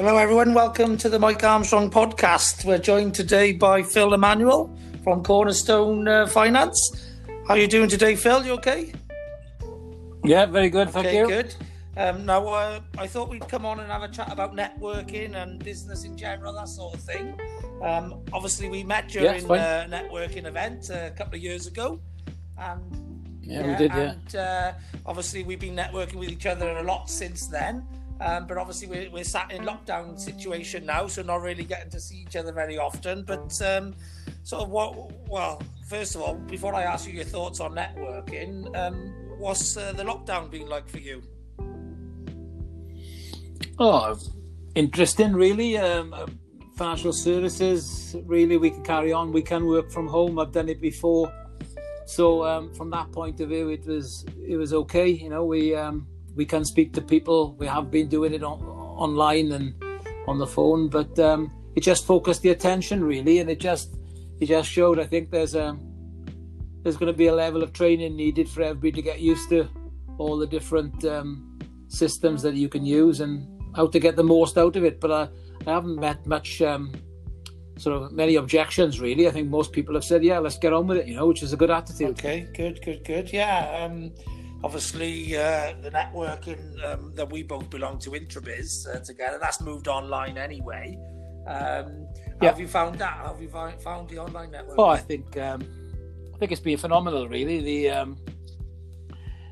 Hello, everyone. Welcome to the Mike Armstrong podcast. We're joined today by Phil Emanuel from Cornerstone uh, Finance. How are you doing today, Phil? You okay? Yeah, very good. Thank okay, you. Good. Um, now, uh, I thought we'd come on and have a chat about networking and business in general, that sort of thing. Um, obviously, we met during yeah, a networking event a couple of years ago, and yeah, yeah we did. Yeah, and uh, obviously, we've been networking with each other a lot since then. Um, but obviously, we're, we're sat in lockdown situation now, so not really getting to see each other very often. But um, sort of what? Well, first of all, before I ask you your thoughts on networking, um, what's uh, the lockdown been like for you? Oh, interesting, really. Um, uh, financial services, really, we can carry on. We can work from home. I've done it before, so um, from that point of view, it was it was okay. You know, we um, we can speak to people. We have been doing it on, online and on the phone, but um, it just focused the attention really, and it just it just showed. I think there's a there's going to be a level of training needed for everybody to get used to all the different um, systems that you can use and how to get the most out of it. But I, I haven't met much um, sort of many objections really. I think most people have said, yeah, let's get on with it, you know, which is a good attitude. Okay, good, good, good. Yeah. Um, obviously uh, the networking um, that we both belong to introbiz uh, together that's moved online anyway. Um, yeah. have you found that? Have you found the online network? Oh i think um, i think it's been phenomenal really. The um,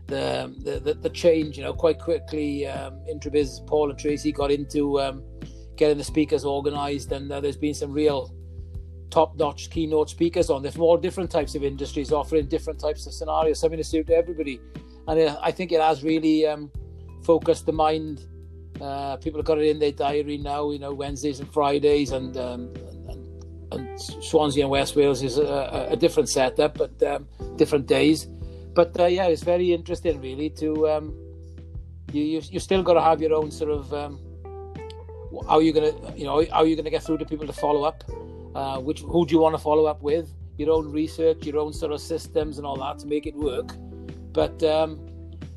the, the, the the change you know quite quickly um, introbiz paul and tracy got into um, getting the speakers organized and uh, there's been some real top-notch keynote speakers on there from all different types of industries offering different types of scenarios something to suit everybody and it, I think it has really um, focused the mind. Uh, people have got it in their diary now. You know, Wednesdays and Fridays, and um, and, and, Swansea and West Wales is a, a different setup, but um, different days. But uh, yeah, it's very interesting, really. To um, you, you, you still got to have your own sort of um, how you gonna, you know, how you gonna get through to people to follow up? Uh, which who do you want to follow up with? Your own research, your own sort of systems, and all that to make it work but um,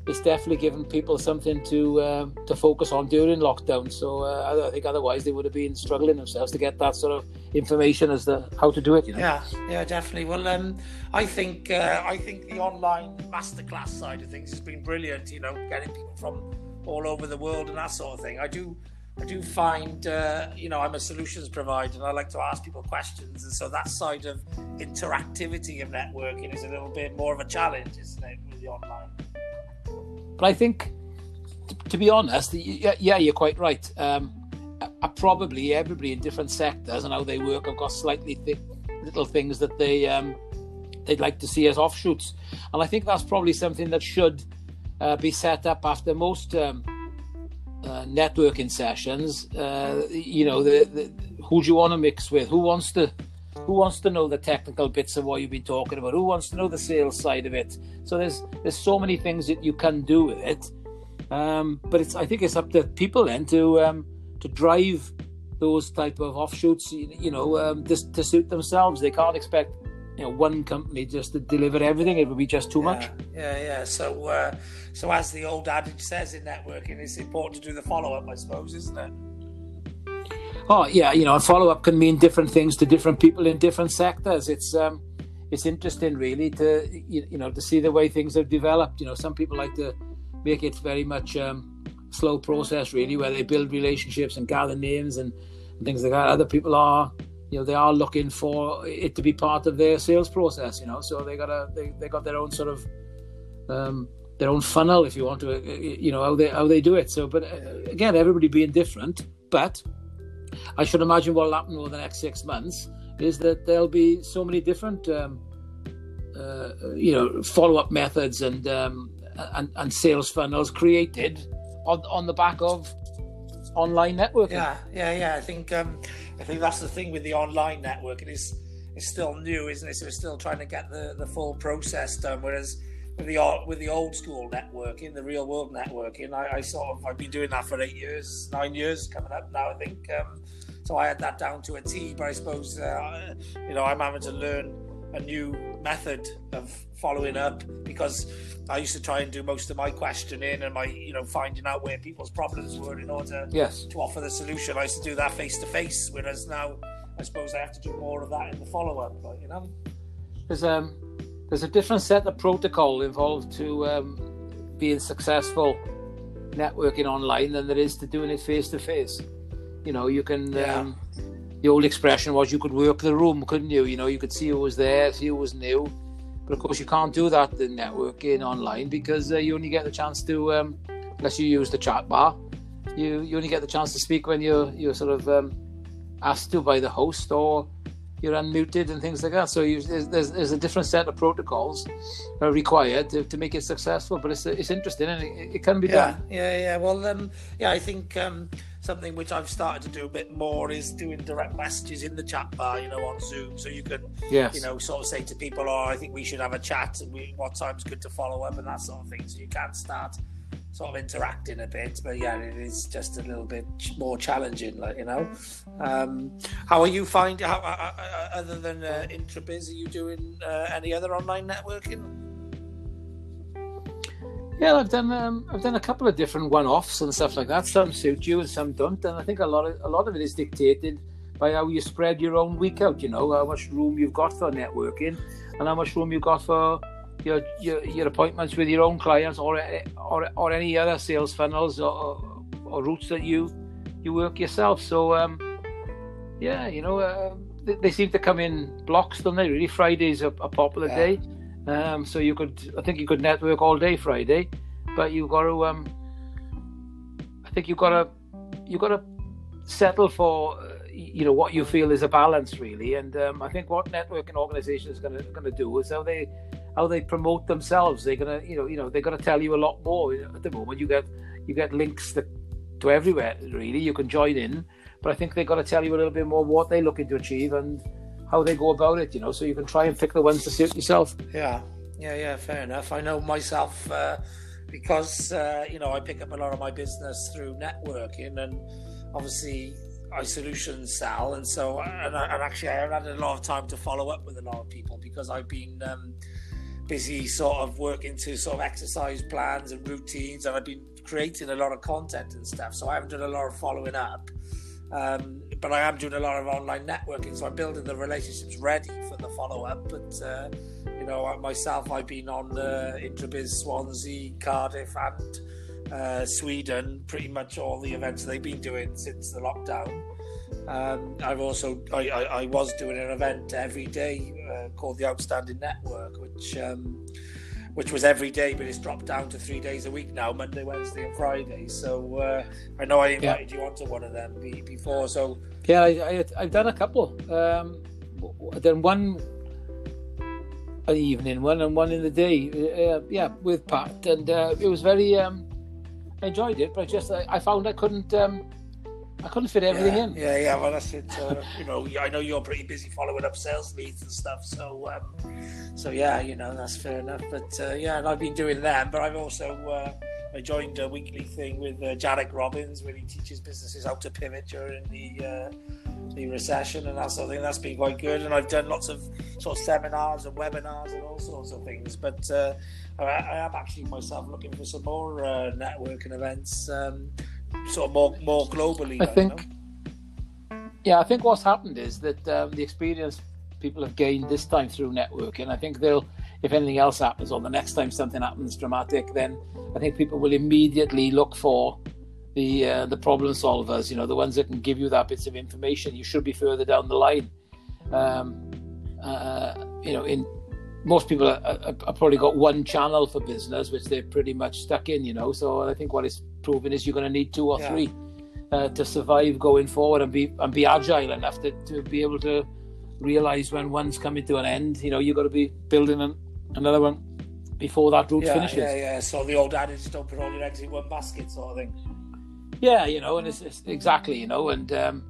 it's definitely given people something to uh, to focus on during lockdown. So uh, I think otherwise they would have been struggling themselves to get that sort of information as to how to do it. You know? Yeah, yeah, definitely. Well, um, I think uh, I think the online masterclass side of things has been brilliant. You know, getting people from all over the world and that sort of thing. I do. I do find, uh, you know, I'm a solutions provider and I like to ask people questions. And so that side of interactivity of networking is a little bit more of a challenge, isn't it? The online. But I think, to, be honest, yeah, you're quite right. Um, probably everybody in different sectors and how they work have got slightly thick, little things that they um, they'd like to see as offshoots, and I think that's probably something that should uh, be set up after most um, uh, networking sessions. Uh, you know, the, the, who do you want to mix with? Who wants to who wants to know the technical bits of what you've been talking about? Who wants to know the sales side of it? So there's there's so many things that you can do with it. Um, but it's I think it's up to people then to um, to drive those type of offshoots. You, know, um, just to suit themselves. They can't expect you know one company just to deliver everything. It would be just too yeah, much. Yeah, yeah. So uh, so as the old adage says in networking, it's important to do the follow up. I suppose, isn't it? Oh yeah, you know, a follow up can mean different things to different people in different sectors. It's um, it's interesting really to you, you know to see the way things have developed. You know, some people like to make it very much um, slow process really, where they build relationships and gather names and, and things like that. Other people are you know they are looking for it to be part of their sales process. You know, so they got a they they got their own sort of um, their own funnel if you want to you know how they how they do it. So, but uh, again, everybody being different, but I should imagine what will happen over the next six months is that there'll be so many different, um, uh, you know, follow-up methods and, um, and and sales funnels created on on the back of online networking. Yeah, yeah, yeah. I think um, I think that's the thing with the online networking is it's still new, isn't it? So we're still trying to get the, the full process done. Whereas with the with the old school networking, the real world networking, I, I sort of I've been doing that for eight years, nine years coming up now. I think um, so. I had that down to a T, but I suppose uh, you know I'm having to learn a new method of following up because I used to try and do most of my questioning and my, you know, finding out where people's problems were in order yes. to offer the solution. I used to do that face to face, whereas now I suppose I have to do more of that in the follow up. But you know, because um there's a different set of protocol involved to um, being successful networking online than there is to doing it face to face. You know, you can. Yeah. Um, the old expression was you could work the room, couldn't you? You know, you could see who was there, see who was new. But of course, you can't do that in networking online because uh, you only get the chance to, um, unless you use the chat bar, you you only get the chance to speak when you're you're sort of um, asked to by the host or you're unmuted and things like that. So you, there's, there's a different set of protocols required to, to make it successful. But it's it's interesting and it, it can be yeah, done. Yeah, yeah. Well, um, yeah, I think um, something which I've started to do a bit more is doing direct messages in the chat bar, you know, on Zoom, so you can, yes. you know, sort of say to people, "Oh, I think we should have a chat, and we, what time's good to follow up, and that sort of thing." So you can start sort of interacting a bit. But yeah, it is just a little bit more challenging, like you know. Um, how are you finding? How, uh, uh, other than uh, Introbiz, are you doing uh, any other online networking? Yeah, I've done um, I've done a couple of different one-offs and stuff like that. Some suit you and some don't, and I think a lot of a lot of it is dictated by how you spread your own week out. You know how much room you've got for networking, and how much room you've got for your, your your appointments with your own clients or or, or any other sales funnels or, or routes that you you work yourself. So um, yeah, you know uh, they, they, seem to come in blocks, don't they? Really, Friday's a, a popular yeah. day, um, so you could I think you could network all day Friday, but you've got to um, I think you've got to you've got to settle for you know what you feel is a balance really and um, i think what networking organization is going to going to do is how they how they promote themselves. They're gonna, you know, you know, they're gonna tell you a lot more. At the moment, you get you get links to, to everywhere. Really, you can join in, but I think they're gonna tell you a little bit more what they're looking to achieve and how they go about it. You know, so you can try and pick the ones to suit yourself. Yeah, yeah, yeah. Fair enough. I know myself. Uh, because uh, you know I pick up a lot of my business through networking, and obviously I solution sell, and so and, and actually I had a lot of time to follow up with a lot of people because I've been um, busy sort of working to sort of exercise plans and routines, and I've been creating a lot of content and stuff. So I haven't done a lot of following up, um, but I am doing a lot of online networking. So I'm building the relationships ready for the follow up. But uh, you know, myself, I've been on uh, Introbiz, Swansea, Cardiff, and uh, Swindon. Pretty much all the events they've been doing since the lockdown. Um, I've also I, I, I, was doing an event every day uh, called the Outstanding Network, which um, which was every day, but it's dropped down to three days a week now: Monday, Wednesday, and Friday. So uh, I know I invited yeah. you onto one of them before. So yeah, I, I, have done a couple. Um, then one an evening one and one in the day. Uh, yeah, with Pat, and uh, it was very. Um, I enjoyed it, but I just I, I found I couldn't. I couldn't fit everything yeah, in. Yeah, yeah. Well, that's it. Uh, you know, I know you're pretty busy following up sales leads and stuff. So, um, so yeah, you know, that's fair enough. But uh, yeah, and I've been doing that. But I've also uh, I joined a weekly thing with uh, Jarek Robbins, where he teaches businesses how to pivot during the uh, the recession and that sort of thing. That's been quite good. And I've done lots of sort of seminars and webinars and all sorts of things. But uh, I, I, am actually myself looking for some more uh, networking events. Um, sort of more more globally. I think. Yeah, I think what's happened is that um, the experience people have gained this time through networking. I think they'll, if anything else happens, or the next time something happens dramatic, then I think people will immediately look for the uh, the problem solvers. You know, the ones that can give you that bits of information. You should be further down the line. Um, uh, you know, in most people are, probably got one channel for business, which they're pretty much stuck in. You know, so I think what it's proven is you're going to need two or yeah. three uh, to survive going forward and be and be agile enough to, to be able to realize when one's coming to an end. You know, you've got to be building an, another one before that route yeah, finishes. Yeah, yeah. So the old adage, don't put all your eggs in one basket, sort of thing. Yeah, you know, and it's, it's exactly, you know, and um,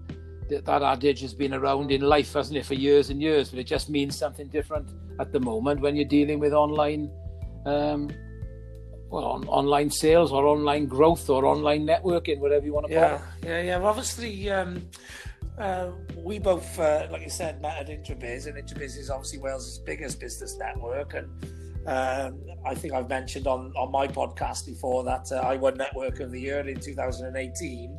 th- that adage has been around in life, hasn't it, for years and years, but it just means something different at the moment when you're dealing with online um, well, on, online sales or online growth or online networking, whatever you want to yeah, call it. Yeah, yeah, well, obviously, um, uh, we both, uh, like you said, met at Introbiz, and Introbiz is obviously Wales' biggest business network, and Um, I think I've mentioned on, on my podcast before that uh, I won Network of the Year in 2018,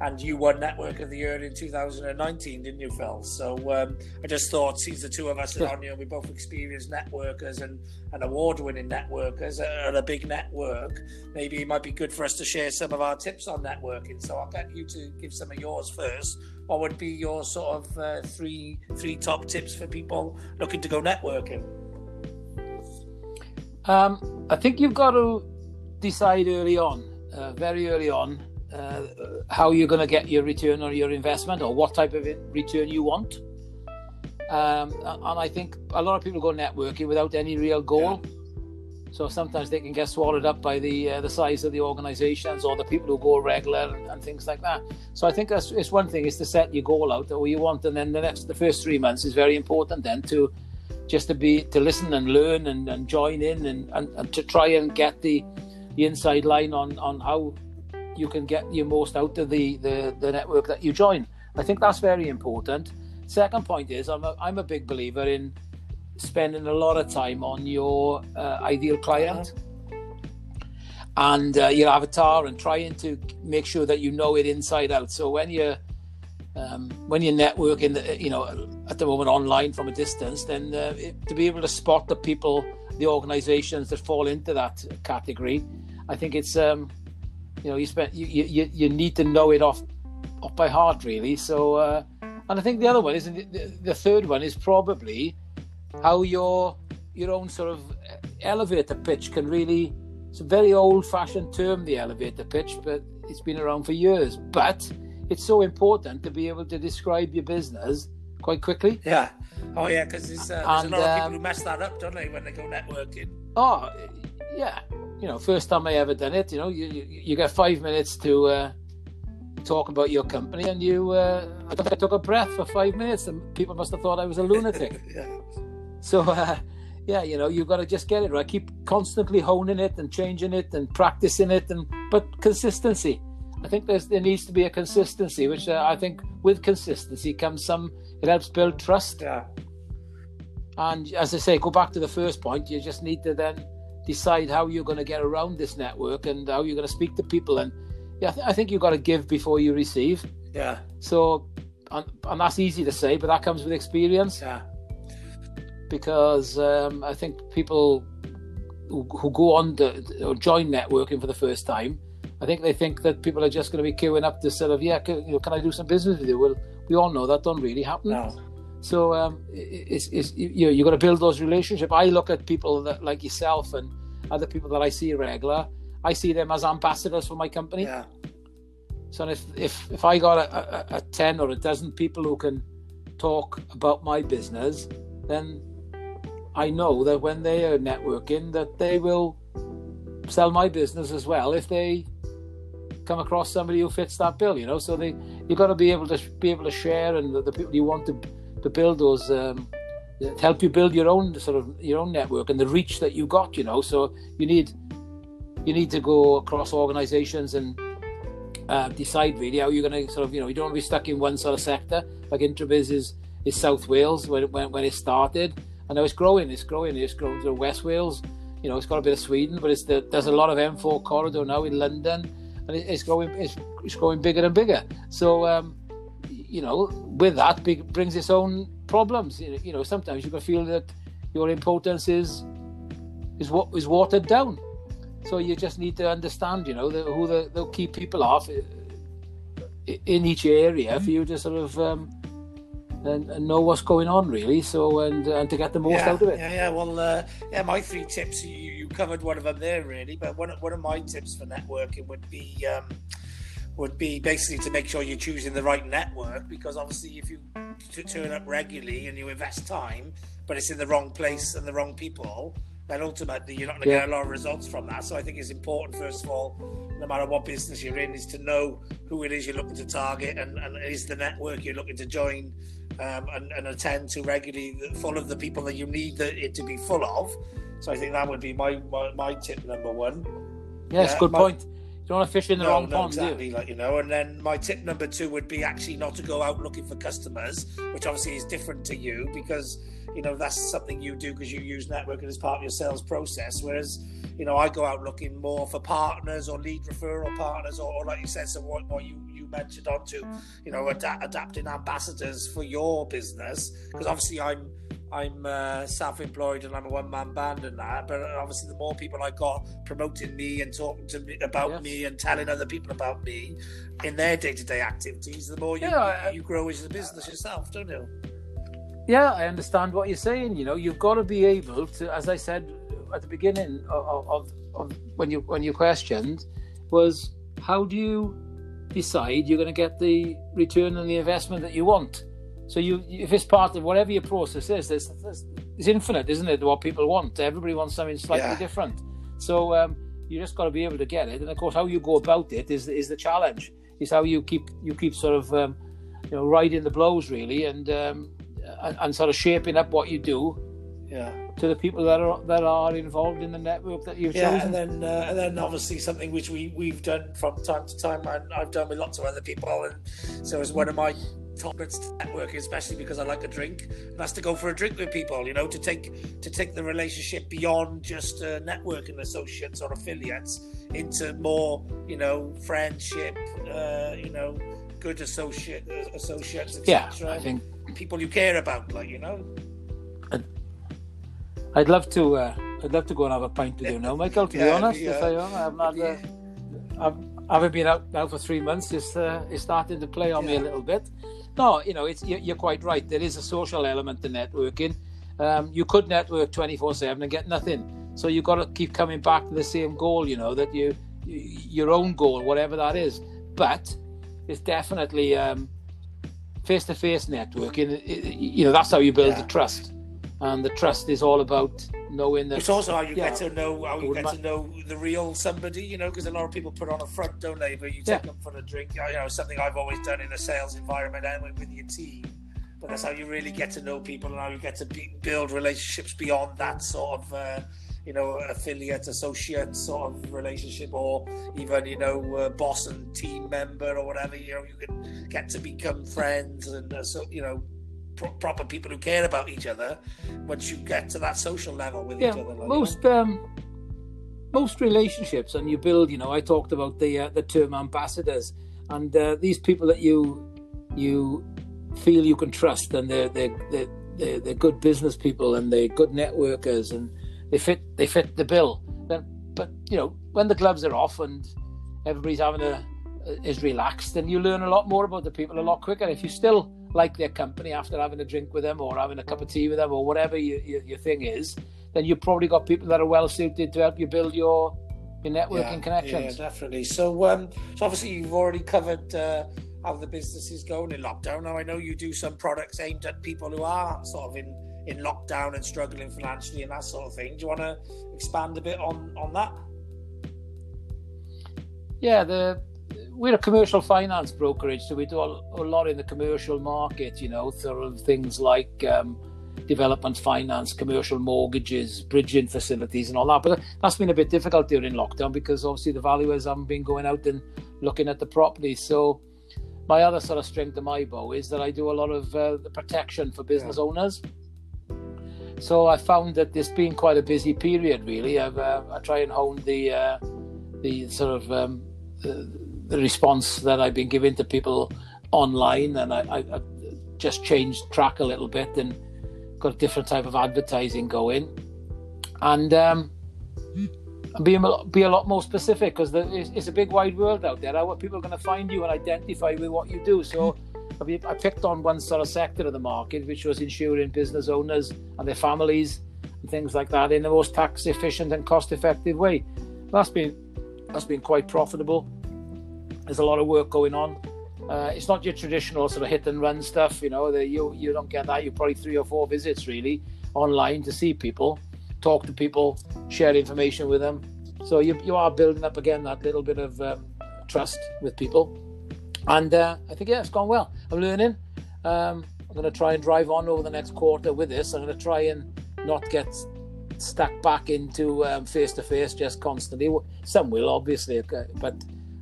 and you won Network of the Year in 2019, didn't you, Phil? So um, I just thought, since the two of us are on here, we both experienced networkers and, and award-winning networkers at a big network. Maybe it might be good for us to share some of our tips on networking. So I'll get you to give some of yours first. What would be your sort of uh, three three top tips for people looking to go networking? Um, I think you've got to decide early on, uh, very early on, uh, how you're going to get your return on your investment or what type of return you want. Um, and I think a lot of people go networking without any real goal. Yeah. So sometimes they can get swallowed up by the uh, the size of the organisations or the people who go regular and, and, things like that. So I think that's it's one thing is to set your goal out that what you want, and then the next the first three months is very important. Then to just to be to listen and learn and, and join in and, and, and, to try and get the the inside line on on how you can get your most out of the, the the network that you join. I think that's very important. Second point is I'm a, I'm a big believer in spending a lot of time on your uh, ideal client and uh, your avatar and trying to make sure that you know it inside out. So when you're um, when you're networking, you know, at the moment online from a distance, then uh, it, to be able to spot the people, the organisations that fall into that category, I think it's um, you know you spend you, you you need to know it off off by heart really. So uh, and I think the other one is the, the third one is probably how your your own sort of elevator pitch can really it's a very old fashioned term the elevator pitch but it's been around for years. But it's so important to be able to describe your business quite quickly. Yeah. Oh yeah because there's, uh, there's and, a lot of people um, who mess that up don't they when they go networking? Oh yeah you know first time i ever done it you know you you, you get five minutes to uh, talk about your company and you uh, I took a breath for five minutes and people must have thought i was a lunatic yeah. So, uh, yeah, you know, you've got to just get it right. Keep constantly honing it and changing it and practicing it, and but consistency. I think there's there needs to be a consistency, which uh, I think with consistency comes some. It helps build trust. Yeah. And as I say, go back to the first point. You just need to then decide how you're going to get around this network and how you're going to speak to people. And yeah, I, th- I think you've got to give before you receive. Yeah. So, and, and that's easy to say, but that comes with experience. Yeah because um, I think people who, who go on the, or join networking for the first time, I think they think that people are just going to be queuing up to sort of, yeah, can, you know, can I do some business with you? Well, we all know that don't really happen. No. So um, it's, it's you know, you got to build those relationships. I look at people that like yourself and other people that I see regular. I see them as ambassadors for my company. Yeah. So if if if I got a, a, a ten or a dozen people who can talk about my business, then I know that when they are networking, that they will sell my business as well if they come across somebody who fits that bill. You know, so they you've got to be able to be able to share, and the, the people you want to to build those. Um, help you build your own sort of your own network and the reach that you got you know so you need you need to go across organizations and uh, decide really how you're going to sort of you know you don't want to be stuck in one sort of sector like Introbiz is is South Wales when, when, when it started and now it's growing. It's growing. It's growing to West Wales. You know, it's got a bit of Swindon, but it's the, there's a lot of M4 corridor now in London, and it, it's growing. It's, it's growing bigger and bigger. So, um, you know, with that big, brings its own problems. You know, sometimes you can feel that your importance is is what is watered down. So you just need to understand, you know, the, who the, the key people are in each area for you to sort of um, and, and, know what's going on really so and and to get the most yeah, out of it yeah yeah well uh, yeah my three tips you, you covered one of them there really but one, one of my tips for networking would be um, would be basically to make sure you're choosing the right network because obviously if you turn up regularly and you invest time but it's in the wrong place and the wrong people then ultimately you're not going to yeah. get a lot of results from that. So I think it's important, first of all, no matter what business you're in, is to know who it is you're looking to target and, and is the network you're looking to join um, and, and, attend to regularly full of the people that you need the, it to be full of. So I think that would be my my, my tip number one. Yes, uh, good my, point. You don't want to fish in the no, wrong no, pond, exactly, like you know. And then my tip number two would be actually not to go out looking for customers, which obviously is different to you because you know that's something you do because you use networking as part of your sales process. Whereas, you know, I go out looking more for partners or lead referral partners, or, or like you said, so what, what you mentioned onto, you know, ad- adapting ambassadors for your business because obviously I'm I'm uh, self-employed and I'm a one-man band and that. But obviously, the more people I got promoting me and talking to me about yes. me and telling other people about me in their day-to-day activities, the more you yeah, you, you grow as a business yourself, don't you? Yeah, I understand what you're saying. You know, you've got to be able to, as I said at the beginning of, of, of when you when you questioned, was how do you decide you're going to get the return on the investment that you want? So you, if it's part of whatever your process is, it's, it's infinite, isn't it? What people want, everybody wants something slightly yeah. different. So um, you just got to be able to get it, and of course, how you go about it is is the challenge. Is how you keep you keep sort of um, you know riding the blows really, and, um, and and sort of shaping up what you do. Yeah to the people that are that are involved in the network that you've yeah, chosen. and then uh, and then obviously something which we we've done from time to time, and I've done with lots of other people, and so as one of my topics to networking, especially because I like a drink, and that's to go for a drink with people. You know, to take to take the relationship beyond just uh, networking associates or affiliates into more, you know, friendship. Uh, you know, good associate uh, associates, etc. Yeah, I think people you care about, like you know. I'd love to. Uh, I'd love to go and have a pint with you now, Michael. To yeah, be honest, yeah. if I am, I'm not. Uh, I've, been out now for three months. It's uh, it's starting to play on yeah. me a little bit. No, you know, it's you're, you're, quite right. There is a social element to networking. Um, you could network twenty four seven and get nothing. So you've got to keep coming back to the same goal. You know that you your own goal, whatever that is. But it's definitely face to face networking. you know, that's how you build yeah. the trust and the trust is all about knowing that. It's also how you yeah, get to know how you get to know the real somebody, you know, because a lot of people put on a front, don't they? But you take yeah. them for a drink, you know, something I've always done in a sales environment and with your team. But that's how you really get to know people and how you get to be, build relationships beyond that sort of. Uh, you know, affiliate, associate sort of relationship, or even you know, uh, boss and team member, or whatever. You know, you can get to become friends, and uh, so you know, pro- proper people who care about each other once you get to that social level with yeah, each other. Like, most um, most relationships, and you build. You know, I talked about the uh, the term ambassadors, and uh, these people that you you feel you can trust, and they're they're, they're they're, they're good business people, and they're good networkers, and they fit they fit the bill. Then, but you know, when the gloves are off and everybody's having a is relaxed, then you learn a lot more about the people a lot quicker. If you still like their company after having a drink with them or having a cup of tea with them or whatever your, your, your thing is, then you've probably got people that are well suited to help you build your your networking yeah, connections. Yeah, definitely. So, um, so obviously you've already covered uh, how the business is going in lockdown. Now I know you do some products aimed at people who are sort of in in lockdown and struggling financially and that sort of thing. Do you want to expand a bit on on that? Yeah, the we're a commercial finance brokerage, so we do a, a lot in the commercial market. You know, through things like um, development finance, commercial mortgages, bridging facilities, and all that. But that's been a bit difficult during lockdown because obviously the valuers haven't been going out and looking at the property. So my other sort of strength of my bow is that I do a lot of uh, the protection for business yeah. owners. So I found that this being quite a busy period, really, I've, uh, I try and hone the uh, the sort of um, the response that I've been giving to people online, and I, I, I just changed track a little bit and got a different type of advertising going, and um, be a, be a lot more specific because it's, it's, a big wide world out there. How are people going to find you and identify with what you do? So. I picked on one sort of sector of the market, which was insuring business owners and their families and things like that in the most tax efficient and cost effective way. That's been that's been quite profitable. There's a lot of work going on. Uh, it's not your traditional sort of hit and run stuff. You know, the, you you don't get that. You probably three or four visits really online to see people, talk to people, share information with them. So you you are building up again that little bit of um, trust with people, and uh, I think yeah, it's gone well. I'm learning. Um, I'm going to try and drive on over the next quarter with this. I'm going to try and not get stuck back into face to face just constantly. Some will obviously, but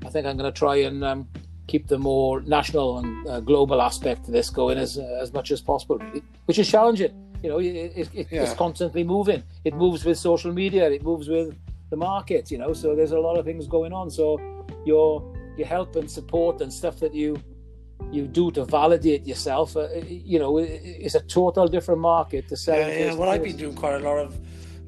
I think I'm going to try and um, keep the more national and uh, global aspect to this going as uh, as much as possible, really, which is challenging. You know, it, it, it, Yeah. it's constantly moving. It moves with social media. It moves with the market. You know, so there's a lot of things going on. So your your help and support and stuff that you you do to validate yourself, uh, you know, i- i- is a total different market to sell. Yeah, yeah. Well, I've been doing quite a lot of,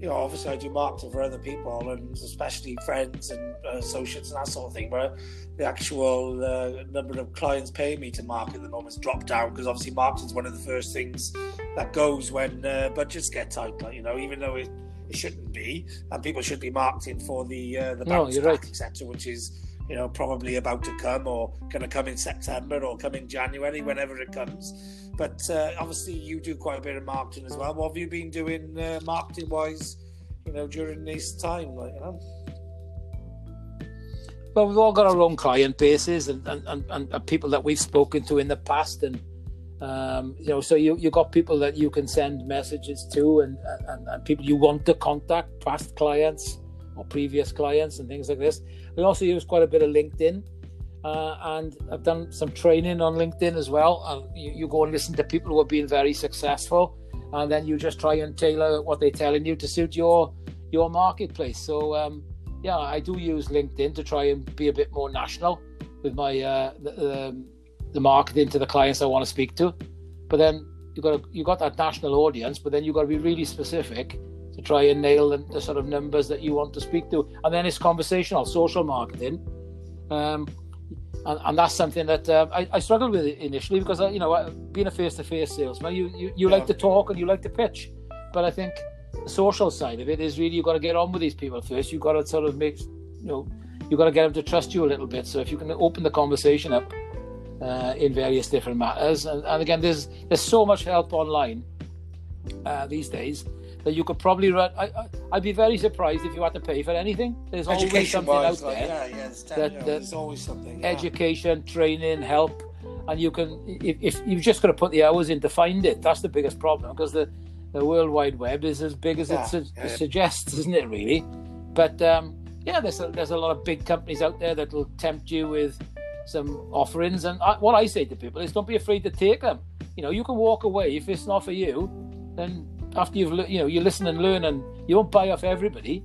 you know, obviously I do marketing for other people and especially friends and associates and that sort of thing. But the actual uh, number of clients paying me to market at the moment's dropped down because obviously marketing's one of the first things that goes when uh, budgets get tight. Like you know, even though it, it shouldn't be, and people should be marketing for the uh, the No, bounce you're back, right. etc., which is you know probably about to come or going to come in September or come in January, whenever it comes. But uh, obviously, you do quite a bit of marketing as well. What have you been doing uh, marketing wise? You know, during this time, like you know. Well, we've all got our own client bases and, and, and, and people that we've spoken to in the past, and um, you know, so you you got people that you can send messages to, and, and and people you want to contact, past clients or previous clients, and things like this. We also use quite a bit of LinkedIn, uh, and I've done some training on LinkedIn as well. And you, you go and listen to people who have been very successful, and then you just try and tailor what they're telling you to suit your your marketplace. So. Um, yeah, I do use LinkedIn to try and be a bit more national with my uh, the, the, the marketing to the clients I want to speak to. But then you got you got that national audience, but then you've got to be really specific to try and nail the, the sort of numbers that you want to speak to. And then it's conversational, social marketing, um, and, and that's something that uh, I, I struggled with initially because uh, you know uh, being a face-to-face salesman, you you, you Yeah. like to talk and you like to pitch, but I think the social side of it is really you've got to get on with these people first. You've got to sort of make, you know, you've got to get them to trust you a little bit. So if you can open the conversation up uh, in various different matters, and, and again, there's there's so much help online uh, these days that you could probably run. I, I, I'd be very surprised if you had to pay for anything. There's always Education something out wise, there like, yeah, yeah, it's that- that, you know, that there's always something. Yeah. education, training, help, and you can if, if you've just got to put the hours in to find it. That's the biggest problem because the the World Wide Web is as big as Yeah, it su- suggests, isn't it? Really, but um, yeah, there's a, there's a lot of big companies out there that will tempt you with some offerings, and I, what I say to people is don't be afraid to take them. You know, you can walk away if it's not for you. Then after you've you know you listen and learn, and you won't buy off everybody,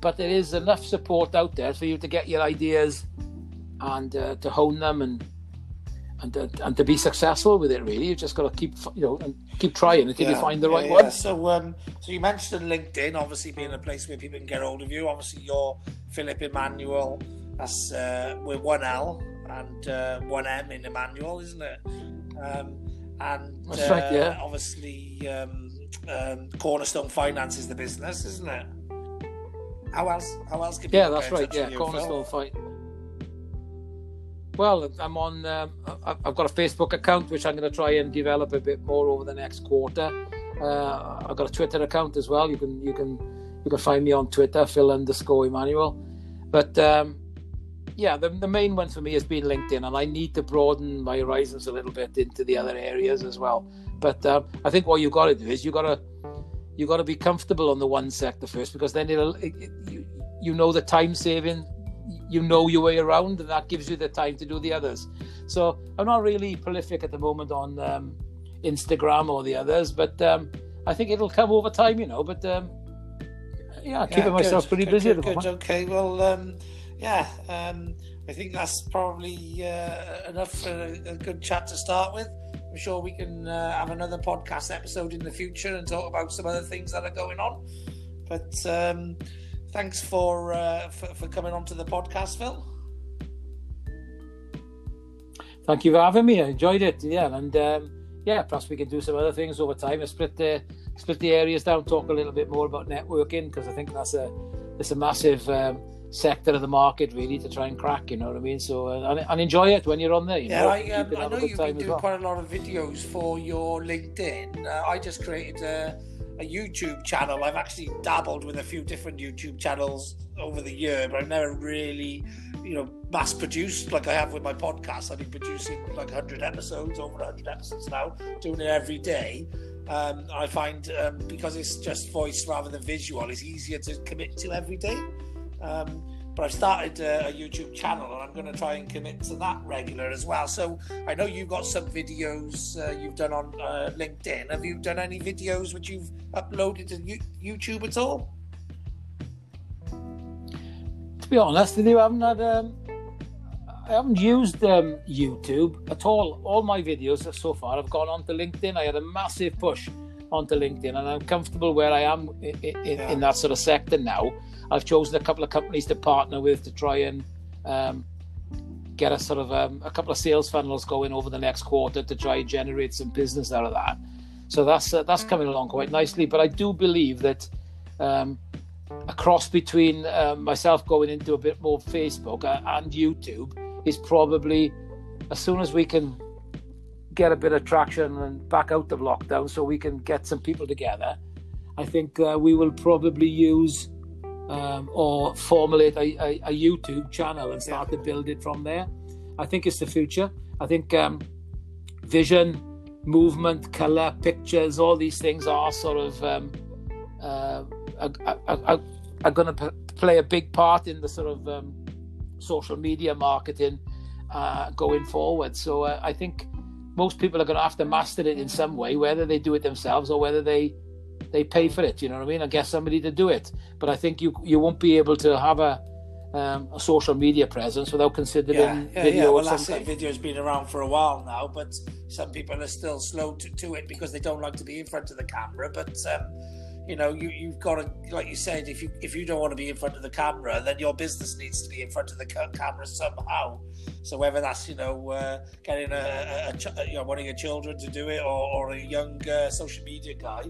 but there is enough support out there for you to get your ideas and uh, to hone them and and to, and to be successful with it. Really, you just got to keep you know and keep trying until you find the yeah, right yeah. one. So, um, so you mentioned LinkedIn, obviously being a place where people can get hold of you. Obviously, you're Philip Emanuel. That's uh, with one L and uh, one M in Emanuel, isn't it? Um, and That's uh, right, yeah. obviously, um, um, Cornerstone finances the business, isn't it? How else? How else can Yeah, that's right. Yeah, with you, Phil? Cornerstone Fight. Well, I'm on. Um, I've got a Facebook account which I'm going to try and develop a bit more over the next quarter. Uh, I've got a Twitter account as well. You can you can you can find me on Twitter, Phil underscore Emanuel. But um, yeah, the, the main one for me has been LinkedIn, and I need to broaden my horizons a little bit into the other areas as well. But um, I think what you've got to do is you got to you got to be comfortable on the one sector first, because then it'll it, it, you you know the time saving, you know your way around, and that gives you the time to do the others. So I'm not really prolific at the moment on um, Instagram or the others, but um, I think it'll come over time, you know. But um, yeah, keeping Yeah, myself pretty good, busy good, at the moment. Okay, well, um, yeah, um, I think that's probably uh, enough for a, a good chat to start with. I'm sure we can uh, have another podcast episode in the future and talk about some other things that are going on. But um, thanks for, uh, for for coming on to the podcast, Phil. Thank you for having me. I enjoyed it. Yeah, and um, yeah, perhaps we can do some other things over time. and split the split the areas down. Talk a little bit more about networking because I think that's a it's a massive um, sector of the market really to try and crack. You know what I mean? So uh, and, and enjoy it when you're on there. You Yeah, know, I, um, I know you've been doing well. quite a lot of videos for your LinkedIn. Uh, I just created a, a YouTube channel. I've actually dabbled with a few different YouTube channels over the year, but I've never really, you know, mass produced like I have with my podcast. I've been producing like 100 episodes, over 100 episodes now, doing it every day. Um, I find um, because it's just voice rather than visual, it's easier to commit to every day. Um, but I've started a, a YouTube channel and I'm going to try and commit to that regular as well. So I know you've got some videos uh, you've done on uh, LinkedIn. Have you done any videos which you've uploaded to YouTube at all? To be honest with you, I haven't had. Um, I haven't used um, YouTube at all. All my videos so far have gone onto LinkedIn. I had a massive push onto LinkedIn, and I'm comfortable where I am in, in, yeah. in that sort of sector now. I've chosen a couple of companies to partner with to try and um, get a sort of um, a couple of sales funnels going over the next quarter to try and generate some business out of that. So that's uh, that's coming along quite nicely. But I do believe that um, a cross between uh, myself going into a bit more Facebook and YouTube is probably as soon as we can get a bit of traction and back out of lockdown so we can get some people together, I think uh, we will probably use um, or formulate a, a, a, YouTube channel and start yeah. to build it from there. I think it's the future. I think um, vision, movement, color, pictures, all these things are sort of um, uh, are, are, are going to p- play a big part in the sort of um, social media marketing uh, going forward. So uh, I think most people are going to have to master it in some way, whether they do it themselves or whether they they pay for it. You know what I mean? I get somebody to do it, but I think you you won't be able to have a um, a social media presence without considering yeah, yeah, video. Yeah. Well, that's it. Video's been around for a while now, but some people are still slow to, to it because they don't like to be in front of the camera. But um, you know, you you've got to, like you said, if you if you don't want to be in front of the camera, then your business needs to be in front of the camera somehow. So whether that's you know uh, getting a, a, a, you know one of your children to do it, or, or a young uh, social media guy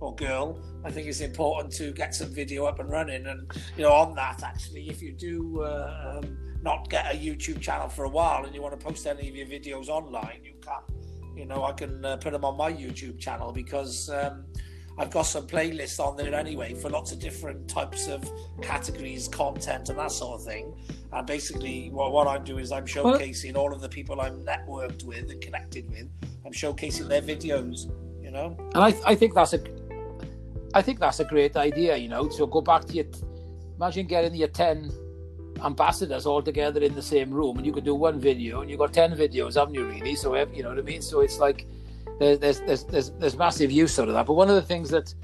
or girl, I think it's important to get some video up and running. And you know, on that actually, if you do uh, um, not get a YouTube channel for a while and you want to post any of your videos online, you can. You know, I can uh, put them on my YouTube channel because. Um, I've got some playlists on there anyway for lots of different types of categories, content, and that sort of thing. And basically, what, what I'm doing is I'm showcasing all of the people I'm networked with and connected with. I'm showcasing their videos, you know. And I, I think that's a, I think that's a great idea. You know, so go back to your, imagine getting your ten ambassadors all together in the same room, and you could do one video, and you got ten videos, haven't you? Really? So you know what I mean. So it's like there's there's there's there's massive use out of that. But one of the things that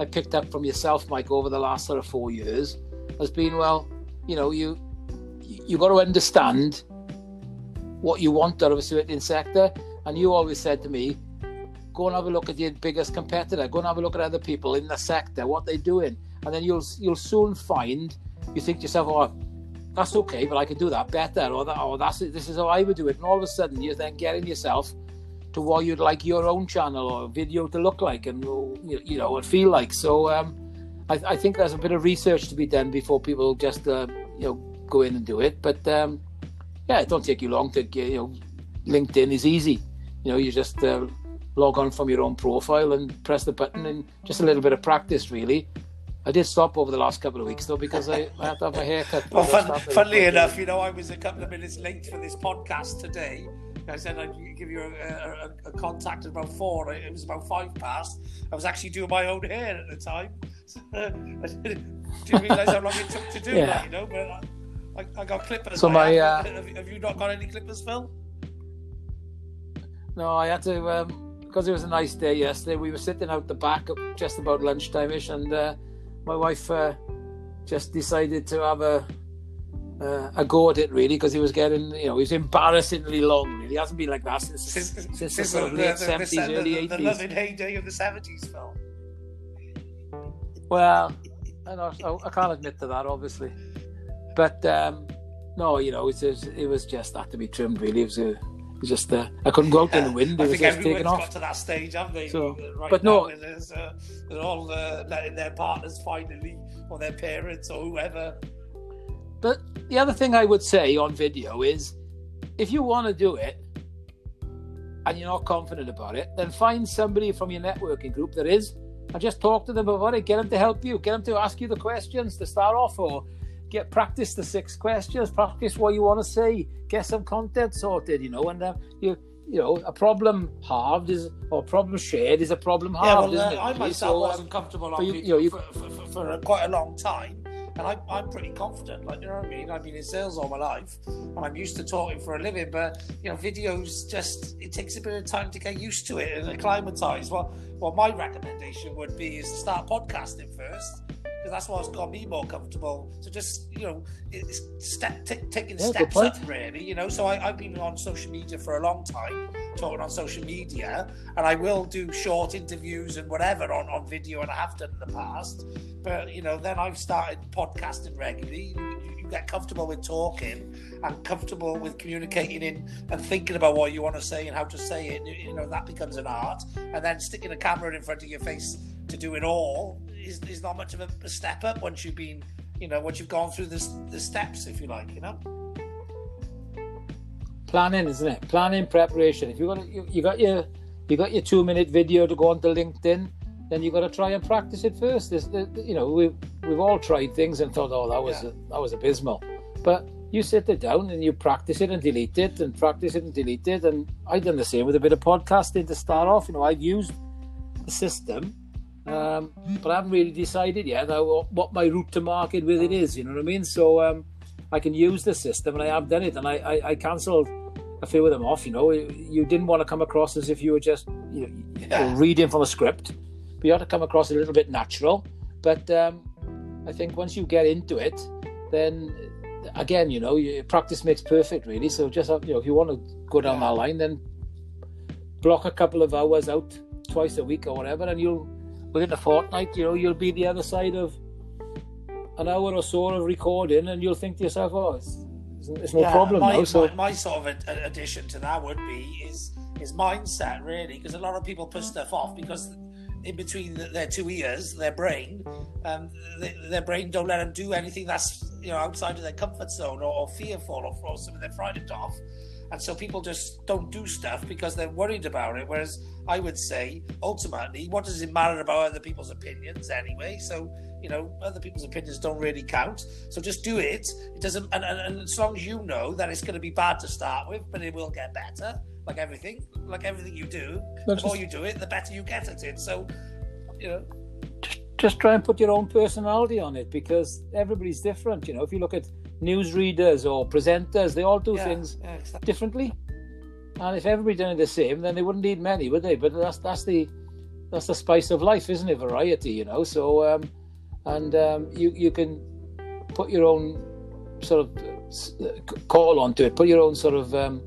I picked up from yourself, Mike, over the last sort of four years, has been well, you know, you you got to understand what you want out of a certain sector, and you always said to me, go and have a look at your biggest competitor, go and have a look at other people in the sector, what they're doing, and then you'll you'll soon find you think to yourself, oh, that's okay, but I can do that better, or that, or that's this is how I would do it, and all of a sudden you're then getting yourself to what you'd like your own channel or video to look like and you know and feel like. So um, I, I, think there's a bit of research to be done before people just uh, you know go in and do it. But um, yeah, it don't take you long to get, you know LinkedIn is easy. You know, you just uh, log on from your own profile and press the button and just a little bit of practice really. I did stop over the last couple of weeks though because I, I had to have my hair cut. Well, fun, funnily enough, you know, I was a couple of minutes late for this podcast today I said I'd give you a, a, a, contact at about four. It was about five past. I was actually doing my own hair at the time. I didn't realise how long it took to do yeah. that, you know. But I, I got clippers. So my uh... have, have, you not got any clippers, Phil? No, I had to um, because it was a nice day yesterday. We were sitting out the back just about lunchtime-ish, and uh, my wife uh, just decided to have a uh, go at it really because he was getting, you know, he was embarrassingly long. Really, he hasn't been like that since since, since, since the sort of late seventies, early eighties. The, the loving heyday of the seventies, Phil. Well, I, know, I can't admit to that, obviously, but um, no, you know, it was it was just that to be trimmed. Really, it was a just uh, I couldn't go out in the wind. It I was think just taken off. got to that stage, haven't they? So, right but no, uh, they're all uh, letting their partners finally, or their parents, or whoever, but the other thing I would say on video is if you want to do it and you're not confident about it, then find somebody from your networking group that is and just talk to them about it. Get them to help you, get them to ask you the questions to start off or get practice the six questions, practice what you want to say, get some content sorted, you know, and uh, you you know, a problem halved is or problem shared is a problem halved. Yeah, well, uh, I myself so, wasn't comfortable on you, you, know, you, for, for, for, for, quite a long time and I, I'm pretty confident. Like you know what I mean? I've been in sales all my life, and I'm used to talking for a living. But you know, videos just it takes a bit of time to get used to it and acclimatise. Well, what my recommendation would be is to start podcasting first because that's what's got me more comfortable. So just you know, it's step t- taking Yeah, steps up really. You know, so I, I've been on social media for a long time, talking on social media, and I will do short interviews and whatever on, on video, and I have done in the past. But you know, then I've started podcasting regularly. You, you get comfortable with talking and comfortable with communicating in and thinking about what you want to say and how to say it. You know, that becomes an art. And then sticking a camera in front of your face to do it all is, is not much of a, step up once you've been, you know, once you've gone through the, the steps, if you like, you know. Planning, isn't it? Planning, preparation. If you got you, you got your you got your two minute video to go onto LinkedIn, then you got to try and practice it first. There's, the, you know, we we've all tried things and thought, oh, that was Yeah. that was abysmal. But you sit it down and you practice it and delete it and practice it and delete it. And I've done the same with a bit of podcasting to start off. You know, I've used the system, um, but I haven't really decided yet what my route to market with it is. You know what I mean? So um, I can use the system, and I have done it. And I, I, I cancelled a few of them off. You know, you didn't want to come across as if you were just you know, Yeah. reading from a script, but you had to come across a little bit natural. But um, I think once you get into it, then again, you know, you, practice makes perfect, really. So just you know, if you want to go down Yeah. that line, then block a couple of hours out twice a week or whatever, and you'll within a fortnight, you know, you'll be the other side of an hour or so of recording, and you'll think to yourself, "Oh, it's, it's no Yeah, problem my, now." So my, my sort of ad- addition to that would be is is mindset really, because a lot of people put stuff off because in between th- their two ears, their brain, um, th their brain don't let them do anything that's you know outside of their comfort zone or, or fearful or, or something they're frightened of. And so people just don't do stuff because they're worried about it. Whereas I would say, ultimately, what does it matter about other people's opinions anyway? So, you know, other people's opinions don't really count. So just do it. It doesn't, and, and, and as long as you know that it's going to be bad to start with, but it will get better, like everything, like everything you do. The more you do it, the better you get at it. So, you know, just try and put your own personality on it because everybody's different. You know, if you look at newsreaders or presenters, they all do yeah, things yeah, exactly. differently. And if everybody done it the same, then they wouldn't need many, would they? But that's that's the that's the spice of life, isn't it? Variety, you know. So um, and um, you you can put your own sort of call onto it, put your own sort of um,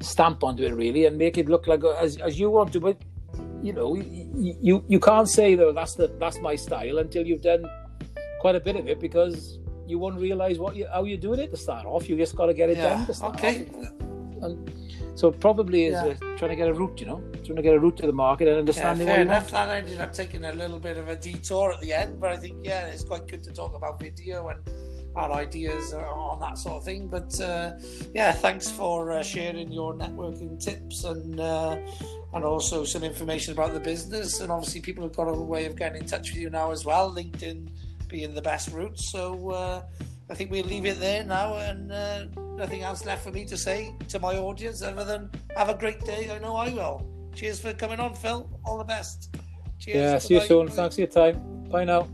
stamp onto it, really, and make it look like as as you want to. But you know, you you, you can't say though that's the that's my style until you've done quite a bit of it because you won't realize what you how you're doing it to start off. You just got to get it Yeah, done to start okay. off. And so probably is Yeah. uh, trying to get a route, you know, trying to get a route to the market and Yeah, understanding fair you want. enough. That ended up taking a little bit of a detour at the end, but I think yeah, it's quite good to talk about video and our ideas uh, on that sort of thing. But uh, yeah, thanks for uh, sharing your networking tips and uh, and also some information about the business. And obviously, people have got a way of getting in touch with you now as well. LinkedIn being the best route. So uh, I think we'll leave it there now, and uh, nothing else left for me to say to my audience other than have a great day. I know I will. Cheers for coming on, Phil. All the best. Cheers. Yeah, see you soon. Thanks for your time. Bye now.